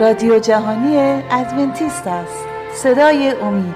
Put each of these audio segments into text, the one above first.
رادیو جهانی ادونتیست است. صدای امید.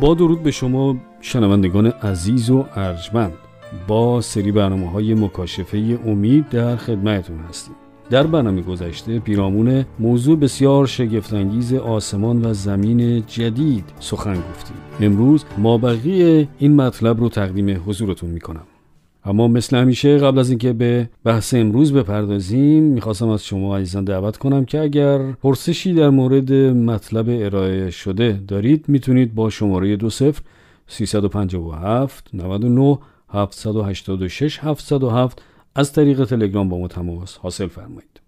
با درود به شما شنوندگان عزیز و ارجمند. با سری برنامه های مکاشفه امید در خدمتون هستیم. در برنامه گذشته پیرامون موضوع بسیار شگفتانگیز آسمان و زمین جدید سخن گفتیم. امروز ما بقیه این مطلب رو تقدیم حضورتون می‌کنم. اما مثل همیشه قبل از اینکه به بحث امروز بپردازیم می‌خواستم از شما عزیزان دعوت کنم که اگر پرسشی در مورد مطلب ارائه شده دارید می‌تونید با شماره دو صفر 357 99 786 707 از طریق تلگرام با ما تماس حاصل فرمایید.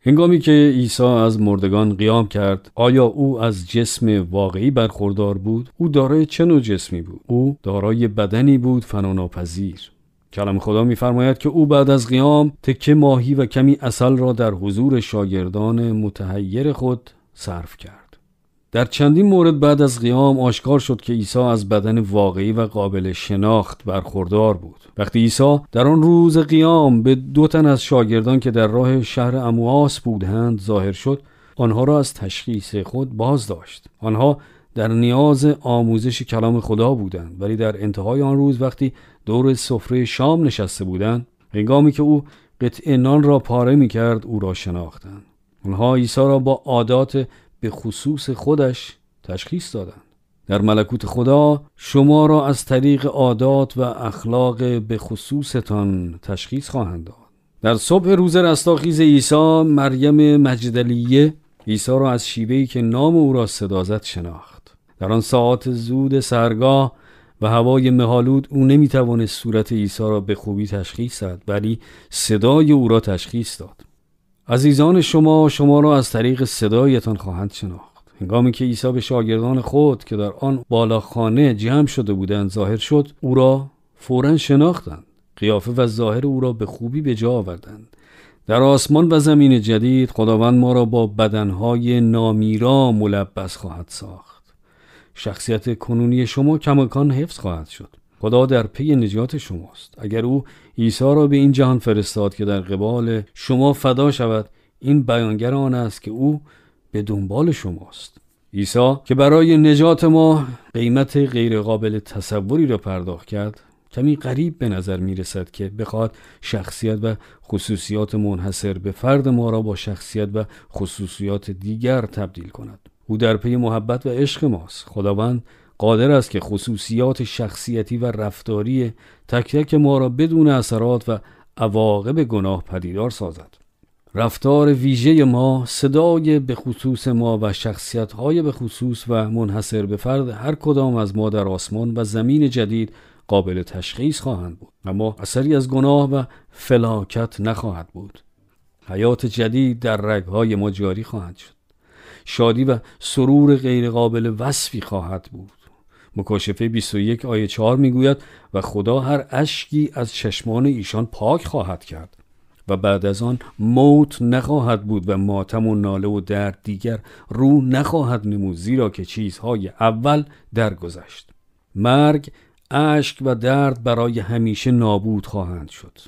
هنگامی که عیسی از مردگان قیام کرد آیا او از جسم واقعی برخوردار بود؟ او دارای چه نوع جسمی بود؟ او دارای بدنی بود فناناپذیر. کلام خدا میفرماید که او بعد از قیام تکه ماهی و کمی اصل را در حضور شاگردان متحیر خود صرف کرد. در چندین مورد بعد از قیام آشکار شد که عیسی از بدن واقعی و قابل شناخت برخوردار بود. وقتی عیسی در آن روز قیام به دو تن از شاگردان که در راه شهر امواس بودند ظاهر شد آنها را از تشخیص خود باز داشت. آنها در نیاز آموزش کلام خدا بودند ولی در انتهای آن روز وقتی دور سفره شام نشسته بودند هنگامی که او قطع نان را پاره می کرد او را شناختند. آنها عیسی را با عادات به خصوص خودش تشخیص دادند. در ملکوت خدا شما را از طریق عادات و اخلاق به خصوصتان تشخیص خواهند داد. در صبح روز رستاخیز عیسی مریم مجدلیه عیسی را از شیوهی که نام او را صدا زد شناخت. در آن ساعت زود سرگاه و هوای مهالود او نمی‌توانست صورت عیسی را به خوبی تشخیص داد ولی صدای او را تشخیص داد. عزیزان شما شما را از طریق صدایتان خواهند شناخت. هنگامی که عیسی به شاگردان خود که در آن بالاخانه جمع شده بودند ظاهر شد او را فورا شناختند. قیافه و ظاهر او را به خوبی به جا آوردند. در آسمان و زمین جدید خداوند ما را با بدنهای نامیرا ملبس خواهد ساخت. شخصیت کنونی شما کمکان حفظ خواهد شد. خدا در پی نجات شماست. اگر او عیسی را به این جهان فرستاد که در قبال شما فدا شود این بیانگر آن است که او به دنبال شماست. عیسی که برای نجات ما قیمت غیرقابل تصوری را پرداخت کرد کمی غریب به نظر می رسد که بخواد شخصیت و خصوصیات منحصر به فرد ما را با شخصیت و خصوصیات دیگر تبدیل کند. او در پی محبت و عشق ماست. خداوند قادر است که خصوصیات شخصیتی و رفتاری تک تک ما را بدون اثرات و عواقب گناه پدیدار سازد. رفتار ویژه ما صدای به خصوص ما و شخصیت های به خصوص و منحصر به فرد هر کدام از ما در آسمان و زمین جدید قابل تشخیص خواهند بود. اما اثری از گناه و فلاکت نخواهد بود. حیات جدید در رگهای ما جاری خواهد شد. شادی و سرور غیرقابل وصفی خواهد بود. مکاشفه 21 آیه 4 می‌گوید و خدا هر اشکی از چشمان ایشان پاک خواهد کرد و بعد از آن موت نخواهد بود و ماتم و ناله و درد دیگر رو نخواهد نمود زیرا که چیزهای اول درگذشت. مرگ اشک و درد برای همیشه نابود خواهند شد.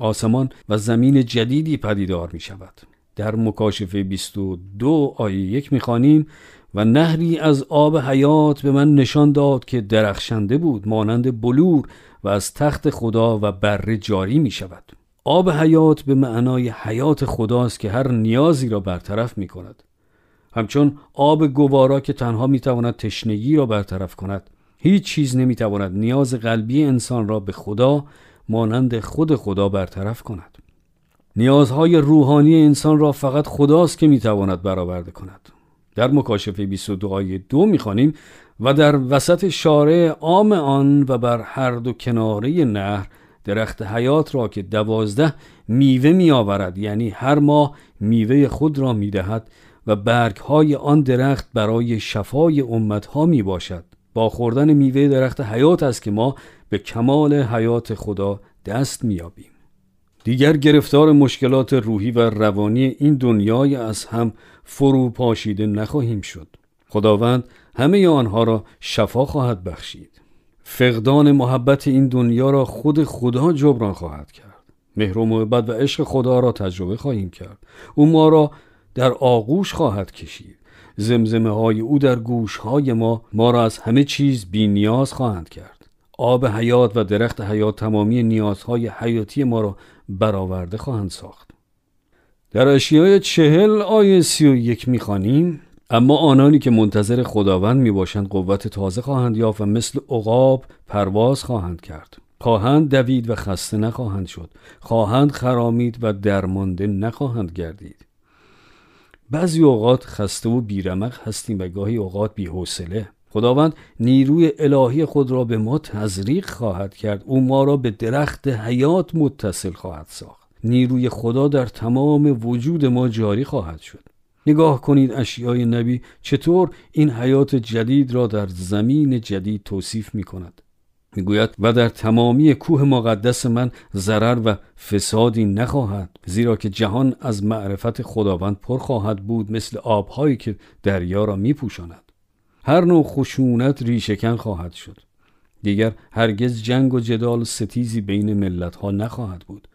آسمان و زمین جدیدی پدیدار می شود در مکاشفه 22 آیه یک می‌خوانیم و نهری از آب حیات به من نشان داد که درخشنده بود مانند بلور و از تخت خدا و بره جاری می شود. آب حیات به معنای حیات خداست که هر نیازی را برطرف می کند. همچون آب گوارا که تنها می تواند تشنگی را برطرف کند. هیچ چیز نمی تواند نیاز قلبی انسان را به خدا مانند خود خدا برطرف کند. نیازهای روحانی انسان را فقط خداست که می تواند برآورده کند. در مکاشفه 22 آیه دو می‌خوانیم و در وسط شارع عام آن و بر هر دو کناره نهر درخت حیات را که دوازده میوه می آورد یعنی هر ماه میوه خود را می دهد و برگ های آن درخت برای شفای امت ها می باشد با خوردن میوه درخت حیات است که ما به کمال حیات خدا دست می آبیم دیگر گرفتار مشکلات روحی و روانی این دنیای از هم فرو پاشیده نخواهیم شد. خداوند همه آنها را شفا خواهد بخشید. فقدان محبت این دنیا را خود خدا جبران خواهد کرد. مهر و محبت و عشق خدا را تجربه خواهیم کرد. او ما را در آغوش خواهد کشید. زمزمه های او در گوش های ما ما را از همه چیز بی نیاز خواهند کرد. آب حیات و درخت حیات تمامی نیازهای حیاتی ما را برآورده خواهند ساخت. در اشیای چهل آیه سی و یک می‌خوانیم اما آنانی که منتظر خداوند می باشند قوت تازه خواهند یافت و مثل عقاب پرواز خواهند کرد. خواهند دوید و خسته نخواهند شد. خواهند خرامید و درمانده نخواهند گردید. بعضی اوقات خسته و بیرمق هستیم و گاهی اوقات بیحوصله. خداوند نیروی الهی خود را به ما تزریق خواهد کرد. او ما را به درخت حیات متصل خواهد ساخت. نیروی خدا در تمام وجود ما جاری خواهد شد. نگاه کنید اشیای نبی چطور این حیات جدید را در زمین جدید توصیف می کند. می‌گوید و در تمامی کوه مقدس من ضرر و فسادی نخواهد زیرا که جهان از معرفت خداوند پر خواهد بود مثل آبهایی که دریا را میپوشاند هر نوع خشونت ریشکن خواهد شد. دیگر هرگز جنگ و جدال ستیزی بین ملت ها نخواهد بود.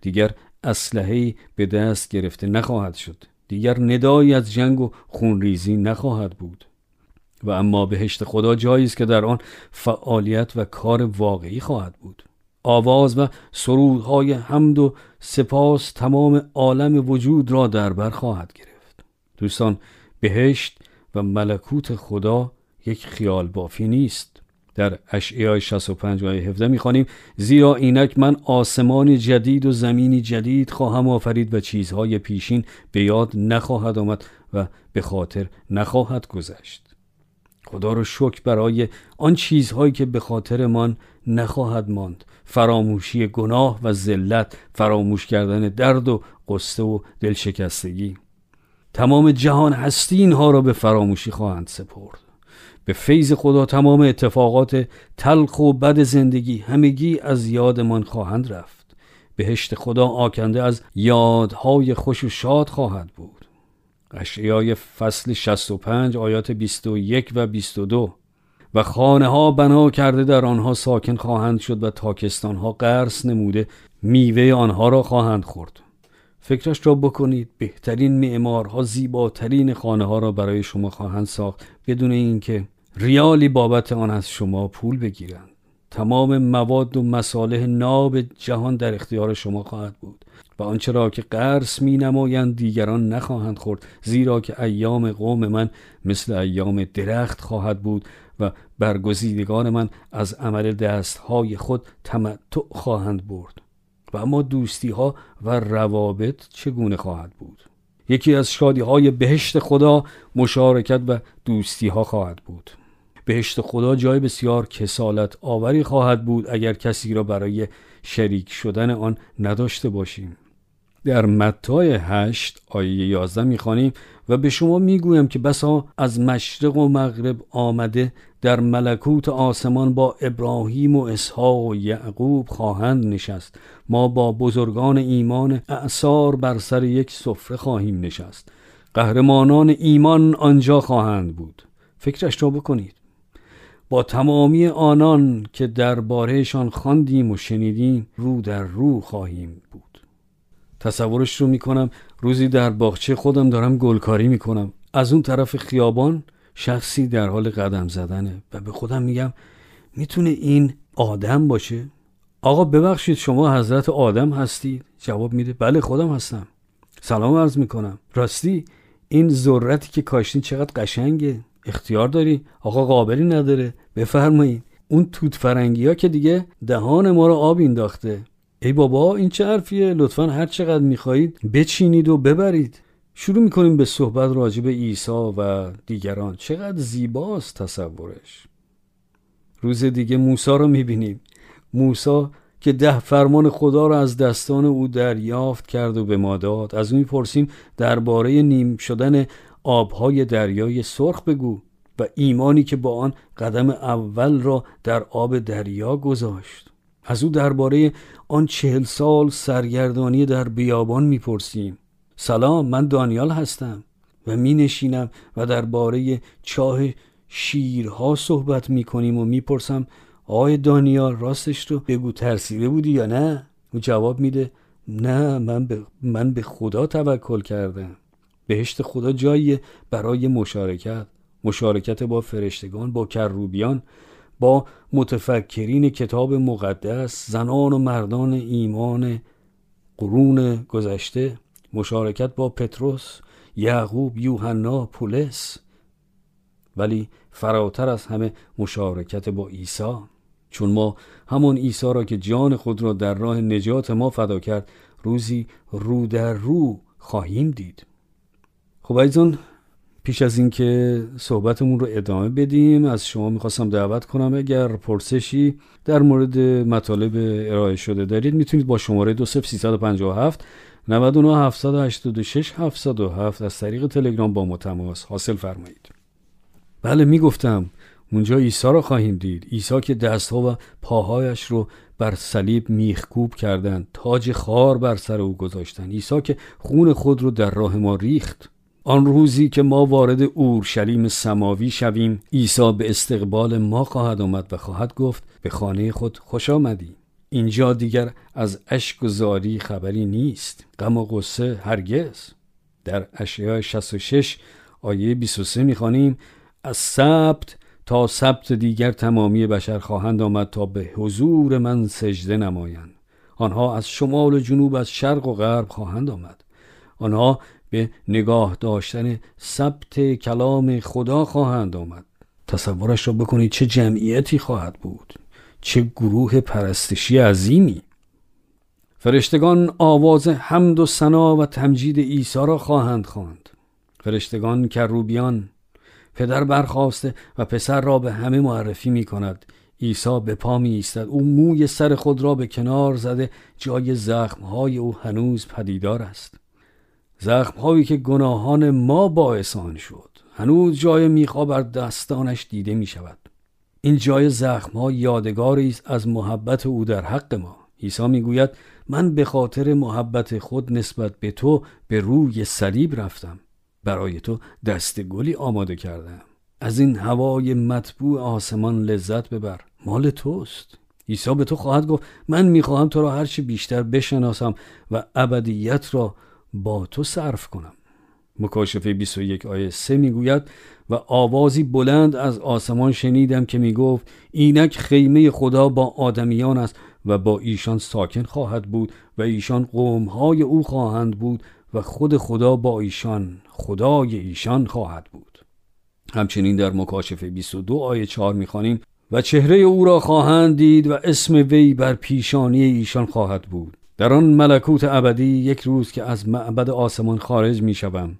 دیگر اسلحه به دست گرفته نخواهد شد. دیگر ندایی از جنگ و خونریزی نخواهد بود. و اما بهشت خدا جایی است که در آن فعالیت و کار واقعی خواهد بود. آواز و سرودهای حمد و سپاس تمام عالم وجود را در بر خواهد گرفت. دوستان بهشت و ملکوت خدا یک خیال بافی نیست. در اشعیای 65 آیه 17 می‌خوانیم زیرا اینک من آسمان جدید و زمینی جدید خواهم آفرید و چیزهای پیشین به یاد نخواهد آمد و به خاطر نخواهد گذشت. خدا رو شکر برای آن چیزهایی که به خاطرمان نخواهد ماند فراموشی گناه و ذلت فراموش کردن درد و قصه و دلشکستگی. تمام جهان هستی اینها را به فراموشی خواهند سپرد. به فیض خدا تمام اتفاقات تلخ و بد زندگی همگی از یادمان خواهند رفت. بهشت خدا آکنده از یادهای خوش و شاد خواهد بود. اشعیای فصل 65 آیات 21 و 22 و خانه ها بنا کرده در آنها ساکن خواهند شد و تاکستان ها قرص نموده میوه آنها را خواهند خورد. فکرش را بکنید بهترین معمارها زیباترین خانه ها را برای شما خواهند ساخت بدون اینکه ریالی بابت آن از شما پول بگیرند تمام مواد و مصالح ناب جهان در اختیار شما خواهد بود و آنچه را که قرص می نمایند دیگران نخواهند خورد زیرا که ایام قوم من مثل ایام درخت خواهد بود و برگزیدگان من از عمل دستهای خود تمتع خواهند برد. و اما دوستی ها و روابط چگونه خواهد بود؟ یکی از شادی های بهشت خدا مشارکت و دوستی ها خواهد بود. بهشت خدا جای بسیار کسالت آوری خواهد بود اگر کسی را برای شریک شدن آن نداشته باشیم. در متای هشت آیه یازده می‌خوانیم و به شما می‌گویم که بسا از مشرق و مغرب آمده در ملکوت آسمان با ابراهیم و اسحاق و یعقوب خواهند نشست. ما با بزرگان ایمان اعثار بر سر یک سفره خواهیم نشست. قهرمانان ایمان آنجا خواهند بود. فکرش را بکنید. با تمامی آنان که دربارهشان خواندیم و شنیدیم رو در رو خواهیم بود. تصورش رو می‌کنم روزی در باغچه خودم دارم گلکاری می‌کنم. از اون طرف خیابان شخصی در حال قدم زدنه و به خودم میگم می‌تونه این آدم باشه؟ آقا ببخشید شما حضرت آدم هستید؟ جواب میده بله خودم هستم. سلام عرض می‌کنم. راستی این ذرتی که کاشتین چقدر قشنگه. اختیار داری؟ آقا قابلی نداره. بفرمایید. اون توت فرنگی ها که دیگه دهان ما رو آب اینداخته ای بابا این چه حرفیه؟ لطفا هر چقدر می‌خواهید بچینید و ببرید. شروع می‌کنیم به صحبت راجع به عیسی و دیگران. چقدر زیباست تصورش. روز دیگه موسا رو می‌بینیم. موسا که ده فرمان خدا را از دستان او دریافت کرد و به ما داد. از اون می‌پرسیم درباره نیم شدن آبهای دریای سرخ بگو. و ایمانی که با آن قدم اول را در آب دریا گذاشت. از او درباره آن چهل سال سرگردانی در بیابان می‌پرسیم. سلام من دانیال هستم و می نشینم و درباره چاه شیرها صحبت می کنیم و می‌پرسم آقای دانیال راستش رو بگو ترسیده بودی یا نه؟ او جواب میده نه من به, من به خدا توکل کردم. بهشت خدا جایی برای مشارکت. مشارکت با فرشتگان با کروبیان با متفکرین کتاب مقدس زنان و مردان ایمان قرون گذشته مشارکت با پتروس یعقوب یوحنا پولس. ولی فراتر از همه مشارکت با عیسی. چون ما همون عیسی را که جان خود را در راه نجات ما فدا کرد روزی رو در رو خواهیم دید. خب ایزان پیش از اینکه صحبتمون رو ادامه بدیم از شما می‌خواستم دعوت کنم اگر پرسشی در مورد مطالب ارائه شده دارید می‌تونید با شماره 20357 99 786 707 از طریق تلگرام با ما تماس حاصل فرمایید. بله می‌گفتم اونجا عیسی را خواهیم دید. عیسی که دستها و پاهایش رو بر صلیب میخکوب کردند تاج خار بر سر او گذاشتن عیسی که خون خود رو در راه ما ریخت. آن روزی که ما وارد اورشلیم سماوی شویم عیسی به استقبال ما خواهد آمد و خواهد گفت به خانه خود خوش آمدی. اینجا دیگر از اشک و زاری خبری نیست. غم و غصه هرگز. در اشعیا 66 آیه 23 می‌خوانیم از سبت تا سبت دیگر تمامی بشر خواهند آمد تا به حضور من سجده نمایند. آنها از شمال و جنوب از شرق و غرب خواهند آمد. آنها به نگاه داشتن ثبت کلام خدا خواهند آمد. تصورش را بکنید چه جمعیتی خواهد بود چه گروه پرستشی عظیمی. فرشتگان آواز حمد و سنا و تمجید عیسی را خواهند خواند. فرشتگان کروبیان پدر برخواسته و پسر را به همه معرفی می کند. عیسی به پا می ایستد. او موی سر خود را به کنار زده جای زخمهای او هنوز پدیدار است. زخمهایی که گناهان ما باعث آن شد. هنوز جای میخا بر دستانش دیده می شود این جای زخمها یادگاری است از محبت او در حق ما. عیسی می‌گوید من به خاطر محبت خود نسبت به تو به روی صلیب رفتم. برای تو دست گلی آماده کردم. از این هوای مطبوع آسمان لذت ببر. مال توست. عیسی به تو خواهد گفت من می‌خواهم تو را هرچی بیشتر بشناسم و ابدیت را با تو صرف کنم. مکاشفه 21 آیه 3 می‌گوید و آوازی بلند از آسمان شنیدم که می‌گفت اینک خیمه خدا با آدمیان است و با ایشان ساکن خواهد بود و ایشان قومهای او خواهند بود و خود خدا با ایشان خدای ایشان خواهد بود. همچنین در مکاشفه 22 آیه 4 می‌خوانیم و چهره او را خواهند دید و اسم وی بر پیشانی ایشان خواهد بود. در آن ملکوت ابدی یک روز که از معبد آسمان خارج می شوم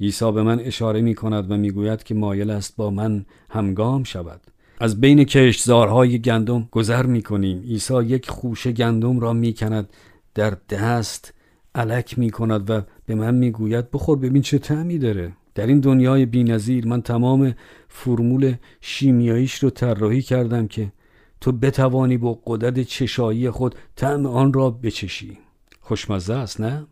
عیسی به من اشاره می کند و می گوید که مایل است با من همگام شود. از بین کشتزارهای گندم گذر می کنیم عیسی یک خوشه گندم را می کند در دست علک می کند و به من می گوید بخور ببین چه تعمی داره. در این دنیای بینظیر من تمام فرمول شیمیاییش رو طراحی کردم که تو بتوانی با قدرت چشایی خود طعم آن را بچشی. خوشمزه است نه؟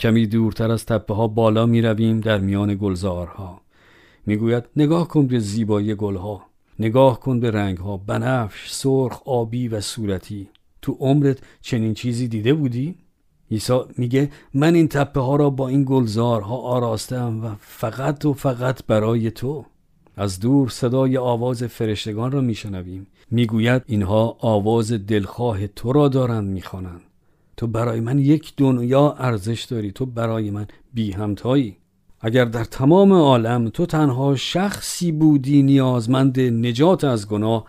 کمی دورتر از تپه ها بالا می رویم در میان گلزارها. می‌گوید نگاه کن به زیبایی گلها. نگاه کن به رنگها. بنفش سرخ آبی و صورتی. تو عمرت چنین چیزی دیده بودی؟ عیسی میگه من این تپه ها را با این گلزارها آراستم و فقط و فقط برای تو. از دور صدای آواز فرشتگان را میشنویم. می‌گوید اینها آواز دلخواه تو را دارند می‌خوانند. تو برای من یک دنیا ارزش داری تو برای من بی همتایی. اگر در تمام عالم تو تنها شخصی بودی نیازمند نجات از گناه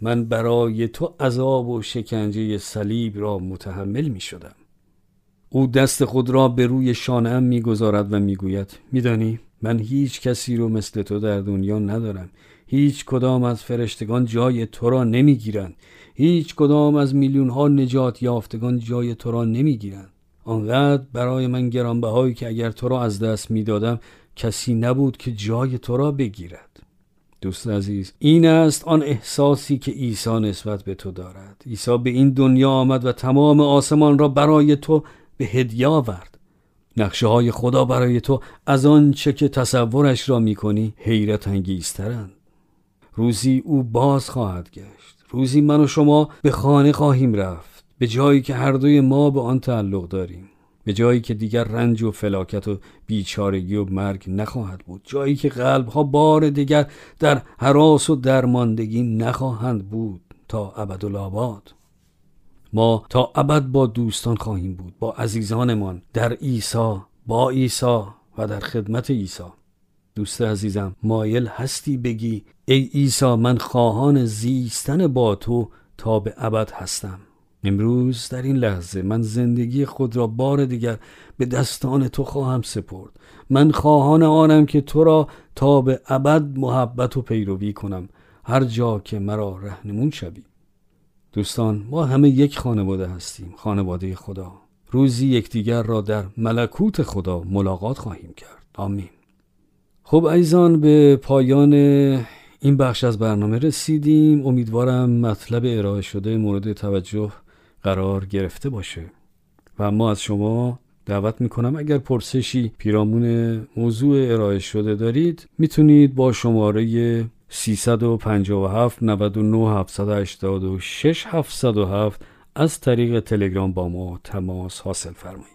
من برای تو عذاب و شکنجه صلیب را متحمل می شدم او دست خود را به روی شانم می‌گذارد و می‌گوید میدانی من هیچ کسی رو مثل تو در دنیا ندارم. هیچ کدام از فرشتگان جای تو را نمی‌گیرند. هیچ کدام از میلیون ها نجات یافتگان جای تو را نمی‌گیرند. آنقدر برای من گرانبهایی که اگر تو را از دست می‌دادم کسی نبود که جای تو را بگیرد. دوست عزیز این است آن احساسی که عیسی نسبت به تو دارد. عیسی به این دنیا آمد و تمام آسمان را برای تو به هدیه آورد. نقشه های خدا برای تو از آنچه که تصورش را می‌کنی حیرت انگیزترند. روزی او باز خواهد گشت. روزی من و شما به خانه خواهیم رفت. به جایی که هر دوی ما به آن تعلق داریم. به جایی که دیگر رنج و فلاکت و بیچارگی و مرگ نخواهد بود. جایی که قلبها بار دیگر در حراس و درماندگی نخواهند بود. تا ابدالآباد. ما تا ابد با دوستان خواهیم بود. با عزیزانمان در عیسی با عیسی و در خدمت عیسی. دوست عزیزم مایل هستی بگی ای عیسی من خواهان زیستن با تو تا به ابد هستم. امروز در این لحظه من زندگی خود را بار دیگر به دستان تو خواهم سپرد. من خواهان آنم که تو را تا به ابد محبت و پیروی کنم. هر جا که مرا رهنمون شوی. دوستان ما همه یک خانواده هستیم خانواده خدا. روزی یکدیگر را در ملکوت خدا ملاقات خواهیم کرد. آمین. خب ایزان به پایان این بخش از برنامه رسیدیم. امیدوارم مطلب ارائه شده مورد توجه قرار گرفته باشه. و ما از شما دعوت می‌کنم اگر پرسشی پیرامون موضوع ارائه شده دارید می‌تونید با شماره 357 99 786 707 از طریق تلگرام با ما تماس حاصل فرمایید.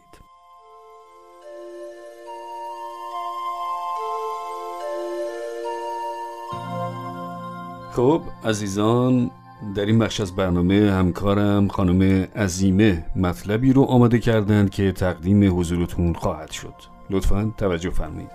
خب عزیزان در این بخش از برنامه همکارم خانم عزیمه مطلبی رو آماده کردند که تقدیم حضورتون خواهد شد. لطفا توجه فرمایید.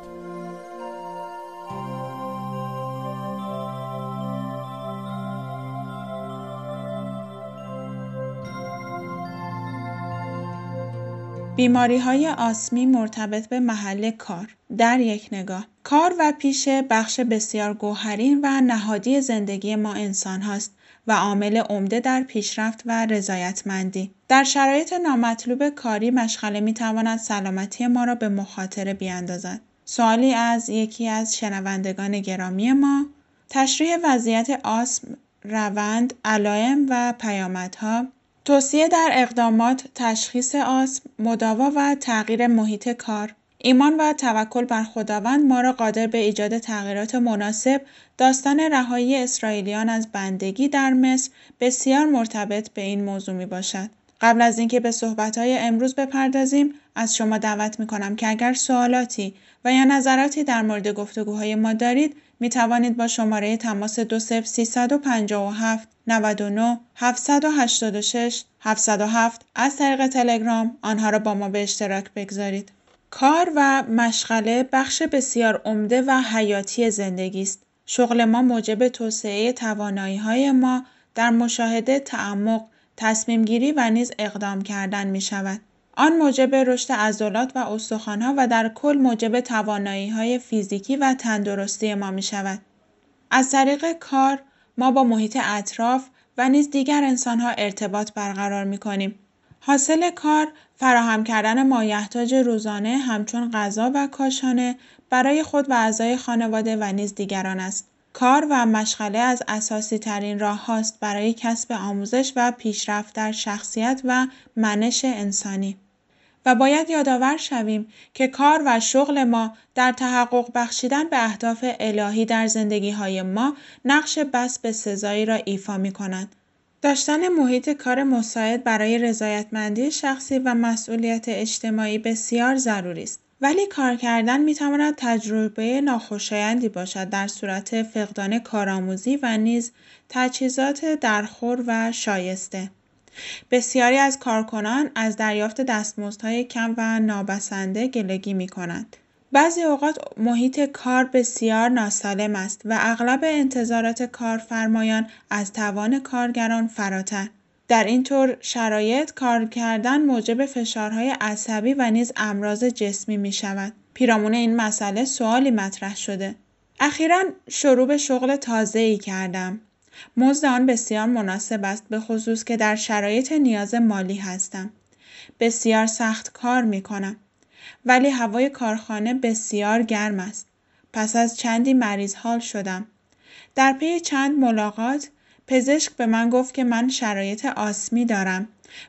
بیماری های آسمی مرتبط به محل کار. در یک نگاه. کار و پیشه بخش بسیار گوهرین و نهادی زندگی ما انسان هاست و عامل عمده در پیشرفت و رضایتمندی. در شرایط نامطلوب کاری مشغله می تواند سلامتی ما را به مخاطره بیاندازد. سوالی از یکی از شنوندگان گرامی ما تشریح وضعیت آسم روند علائم و پیامدها. توصیه در اقدامات تشخیص آسم مداوا و تغییر محیط کار. ایمان و توکل بر خداوند ما را قادر به ایجاد تغییرات مناسب داستان رهایی اسرائیلیان از بندگی در مصر بسیار مرتبط به این موضوع می باشد. قبل از اینکه به صحبتهای امروز بپردازیم از شما دعوت می کنم که اگر سوالاتی و یا نظراتی در مورد گفتگوهای ما دارید می توانید با شماره تماس 20357 99 786 707 از طریق تلگرام آنها را با ما به اشتراک بگذارید. کار و مشغله بخش بسیار عمده و حیاتی زندگی است. شغل ما موجب توسعه توانایی های ما در مشاهده تعمق، تصمیم گیری و نیز اقدام کردن می شود. آن موجب رشد عضلات و استخوانها و در کل موجب توانایی های فیزیکی و تندرستی ما می شود. از طریق کار ما با محیط اطراف و نیز دیگر انسانها ارتباط برقرار می کنیم. حاصل کار فراهم کردن مایحتاج روزانه همچون غذا و کاشانه برای خود و اعضای خانواده و نیز دیگران است. کار و مشغله از اساسی ترین راه هاست برای کسب آموزش و پیشرفت در شخصیت و منش انسانی. و باید یادآور شویم که کار و شغل ما در تحقق بخشیدن به اهداف الهی در زندگی های ما نقش بس به سزایی را ایفا می کنند. داشتن محیط کار مساعد برای رضایتمندی شخصی و مسئولیت اجتماعی بسیار ضروری است. ولی کار کردن می تواند تجربه ناخوشایندی باشد در صورت فقدان کارآموزی و نیز تجهیزات درخور و شایسته. بسیاری از کارکنان از دریافت دستمزدهای کم و نابسنده گلگی می کنند. بعضی اوقات محیط کار بسیار ناسالم است و اغلب انتظارات کارفرمایان از توان کارگران فراتر. در این طور شرایط کار کردن موجب فشارهای عصبی و نیز امراض جسمی می شود. پیرامون این مسئله سوالی مطرح شده. اخیرا شروع به شغل تازه ای کردم. مزد آن بسیار مناسب است به خصوص که در شرایط نیاز مالی هستم. بسیار سخت کار می کنم. ولی هوای کارخانه بسیار گرم است. پس از چندی مریض حال شدم. در پی چند ملاقات پزشک به من گفت که من شرایط آسمی دارم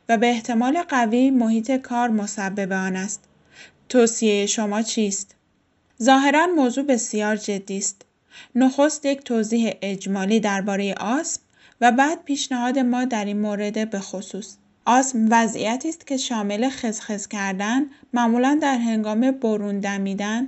و به احتمال قوی محیط کار مسبب آن است. توصیه شما چیست؟ ظاهرا موضوع بسیار جدی است. نخست یک توضیح اجمالی درباره آسم و بعد پیشنهاد ما در این مورد به خصوص. آسم وضعیتی است که شامل خزخز کردن معمولا در هنگام برون دمیدن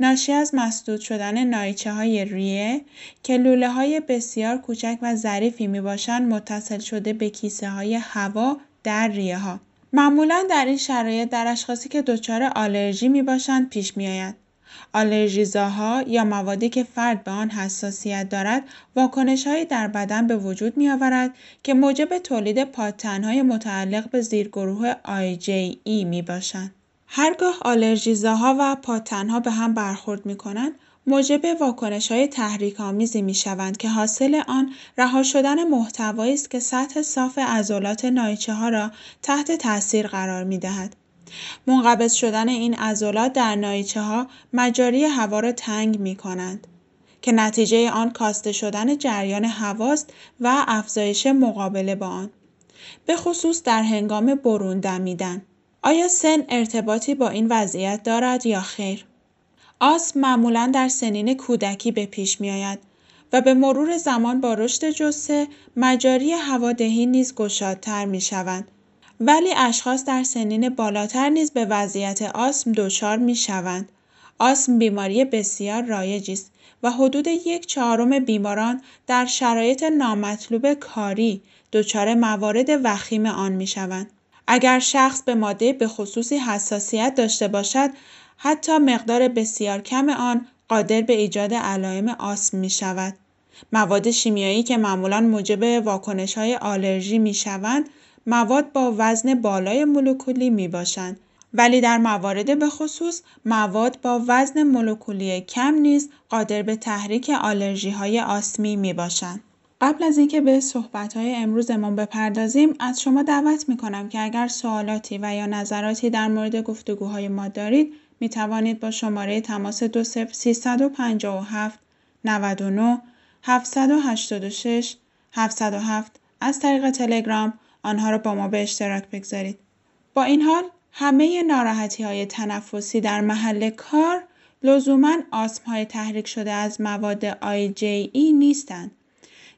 ناشی از مسدود شدن نایچه های ریه که لوله های بسیار کوچک و ظریفی می باشند متصل شده به کیسه های هوا در ریه ها. معمولا در این شرایط در اشخاصی که دچار آلرژی می باشند پیش می آید. آلرژیزاها یا موادی که فرد به آن حساسیت دارد واکنشهایی در بدن به وجود می آورد که موجب تولید پادتنهای متعلق به زیرگروه IgE می باشند. هرگاه آلرژیزاها و پادتنها به هم برخورد می کنند موجب واکنش های تحریک آمیزی می شوند که حاصل آن رها شدن محتوایی است که سطح صاف عضلات نایچه ها را تحت تاثیر قرار می دهد. منقبض شدن این عضلات در نایچه ها مجاری هوا را تنگ می کنند که نتیجه آن کاسته شدن جریان هواست و افزایش مقابله با آن. به خصوص در هنگام برون دمیدن. آیا سن ارتباطی با این وضعیت دارد یا خیر؟ آسم معمولا در سنین کودکی به پیش می آید و به مرور زمان با رشد جسه مجاری هوادهی نیز گشادتر می شوند. ولی اشخاص در سنین بالاتر نیز به وضعیت آسم دچار می شوند. آسم بیماری بسیار رایجی است و حدود یک چهارم بیماران در شرایط نامطلوب کاری دچار موارد وخیم آن می شوند. اگر شخص به ماده به خصوصی حساسیت داشته باشد حتی مقدار بسیار کم آن قادر به ایجاد علائم آسم می شود. مواد شیمیایی که معمولا موجب واکنش های آلرژی می شوند مواد با وزن بالای مولکولی می باشند ولی در موارد به خصوص مواد با وزن مولکولی کم نیز قادر به تحریک آلرژی های آسمی می باشند. قبل از اینکه به صحبت های امروزمون بپردازیم از شما دعوت می کنم که اگر سوالاتی و یا نظراتی در مورد گفتگوهای ما دارید می توانید با شماره تماس 357 99 786 707 از طریق تلگرام آنها را با ما به اشتراک بگذارید. با این حال همه ناراحتی های تنفسی در محل کار لزوما آسم های تحریک شده از مواد IgE نیستند.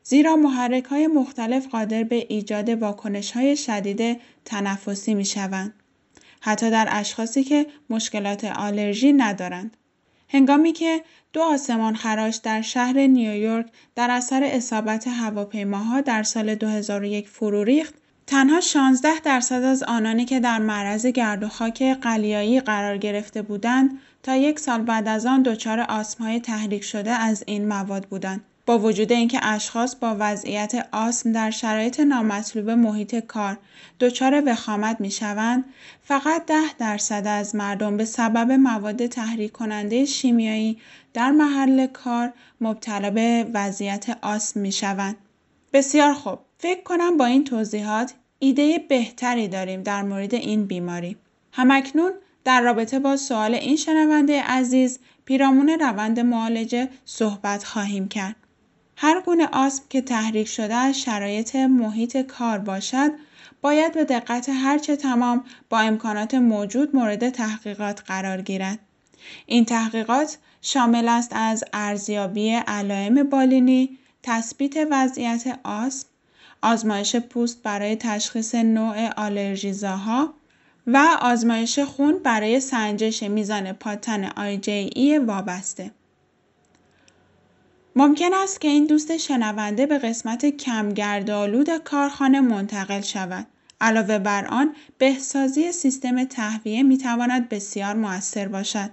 زیرا محرک های مختلف قادر به ایجاد واکنش های شدید تنفسی می شوند. حتی در اشخاصی که مشکلات آلرژی ندارند. هنگامی که دو آسمان خراش در شهر نیویورک در اثر اصابت هواپیماها در سال 2001 فرو ریخت تنها 16 درصد از آنانی که در معرض گرد و خاک قلیایی قرار گرفته بودند تا یک سال بعد از آن دچار آسمهای تحریک شده از این مواد بودند با وجود اینکه اشخاص با وضعیت آسم در شرایط نامطلوب محیط کار دچار وخامت می شوند، فقط ده درصد از مردم به سبب مواد تحریک کننده شیمیایی در محل کار مبتلا به وضعیت آسم می شوند. بسیار خوب. فکر کنم با این توضیحات ایده بهتری داریم در مورد این بیماری. همکنون در رابطه با سوال این شنونده عزیز پیرامون روند معالجه صحبت خواهیم کرد. هر گونه آسم که تحریک شده از شرایط محیط کار باشد باید به دقت هرچه تمام با امکانات موجود مورد تحقیقات قرار گیرد. این تحقیقات شامل است از ارزیابی علائم بالینی، تثبیت وضعیت آسم، آزمایش پوست برای تشخیص نوع آلرژیزاها و آزمایش خون برای سنجش میزان پاتن ای وابسته. ممکن است که این دوست شنونده به قسمت کمگردآلود کارخانه منتقل شود. علاوه بر آن بهسازی سیستم تهویه می تواند بسیار موثر باشد.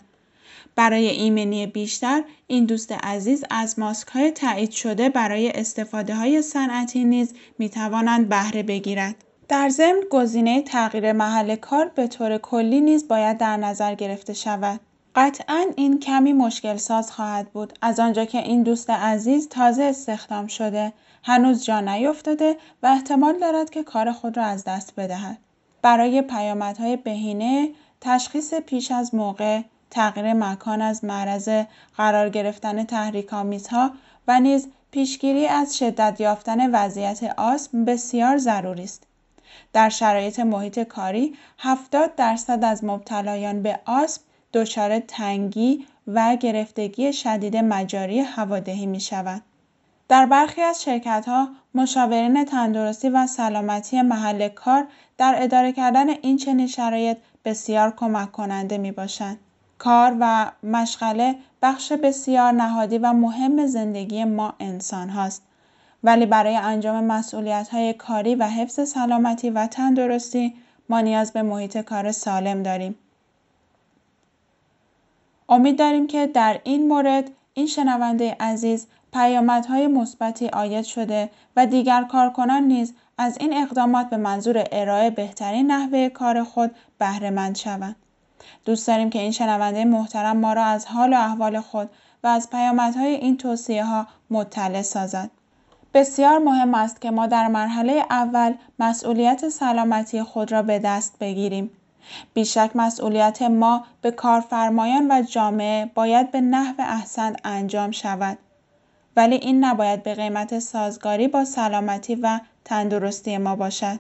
برای ایمنی بیشتر این دوست عزیز از ماسک های تایید شده برای استفاده های صنعتی نیز می توانند بهره بگیرد. در ضمن گزینه تغییر محل کار به طور کلی نیز باید در نظر گرفته شود. قطعا این کمی مشکل ساز خواهد بود از آنجا که این دوست عزیز تازه استخدام شده هنوز جا نیفتاده و احتمال دارد که کار خود را از دست بدهد برای پیامدهای بهینه تشخیص پیش از موقع تغییر مکان از معرض قرار گرفتن تحریک آمیزها و نیز پیشگیری از شدت یافتن وضعیت آسم بسیار ضروری است. در شرایط محیط کاری 70 درصد از مبتلایان به آسم دچار تنگی و گرفتگی شدید مجاری هوادهی می شود. در برخی از شرکت ها مشاورین تندرستی و سلامتی محل کار در اداره کردن این چنین شرایط بسیار کمک کننده می باشند. کار و مشغله بخش بسیار نهادی و مهم زندگی ما انسان هاست. ولی برای انجام مسئولیت های کاری و حفظ سلامتی و تندرستی ما نیاز به محیط کار سالم داریم. امید داریم که در این مورد این شنونده عزیز پیامدهای مثبتی آید شده و دیگر کارکنان نیز از این اقدامات به منظور ارائه بهترین نحوه کار خود بهرهمند شوند. دوست داریم که این شنونده محترم ما را از حال و احوال خود و از پیامدهای این توصیه ها مطلع سازد. بسیار مهم است که ما در مرحله اول مسئولیت سلامتی خود را به دست بگیریم. بیشک مسئولیت ما به کارفرمایان و جامعه باید به نحو احسن انجام شود. ولی این نباید به قیمت سازگاری با سلامتی و تندرستی ما باشد.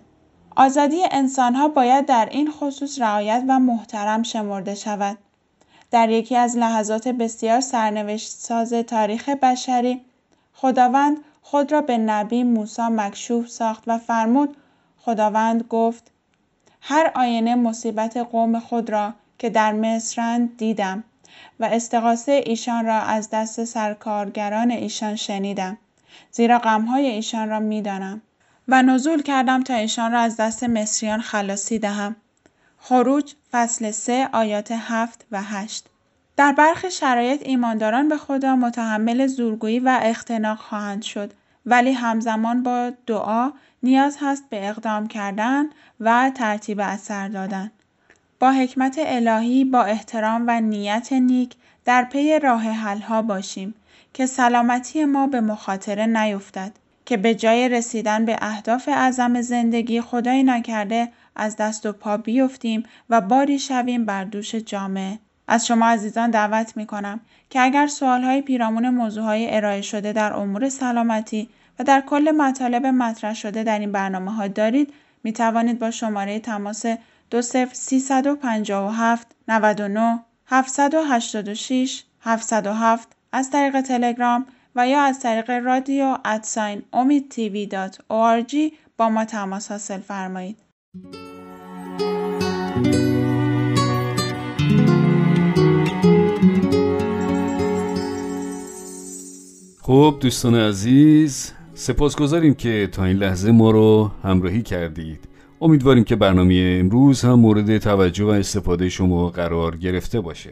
آزادی انسانها باید در این خصوص رعایت و محترم شمرده شود. در یکی از لحظات بسیار سرنوشت ساز تاریخ بشری خداوند خود را به نبی موسی مکشوف ساخت و فرمود خداوند گفت هر آینه مصیبت قوم خود را که در مصرند دیدم و استقاسه ایشان را از دست سرکارگران ایشان شنیدم زیرا غمهای ایشان را می‌دانم و نزول کردم تا ایشان را از دست مصریان خلاصی دهم. خروج فصل سه آیات هفت و هشت. در برخی شرایط ایمانداران به خدا متحمل زورگویی و اختناق خواهند شد ولی همزمان با دعا نیاز هست به اقدام کردن و ترتیب اثر دادن. با حکمت الهی با احترام و نیت نیک در پی راه حلها باشیم که سلامتی ما به مخاطره نیفتد. که به جای رسیدن به اهداف اعظم زندگی خدای نکرده از دست و پا بیفتیم و باری شویم بر دوش جامعه از شما عزیزان دعوت می کنم که اگر سوال های پیرامون موضوع های ارائه شده در امور سلامتی و در کل مطالب مطرح شده در این برنامه ها دارید می توانید با شماره تماس 20357 99 786 707 از طریق تلگرام و یا از طریق رادیو ادساین امید تیوی با ما تماس حاصل فرمایید. خب دوستان عزیز سپاسگزاریم که تا این لحظه ما رو همراهی کردید امیدواریم که برنامه امروز هم مورد توجه و استفاده شما قرار گرفته باشه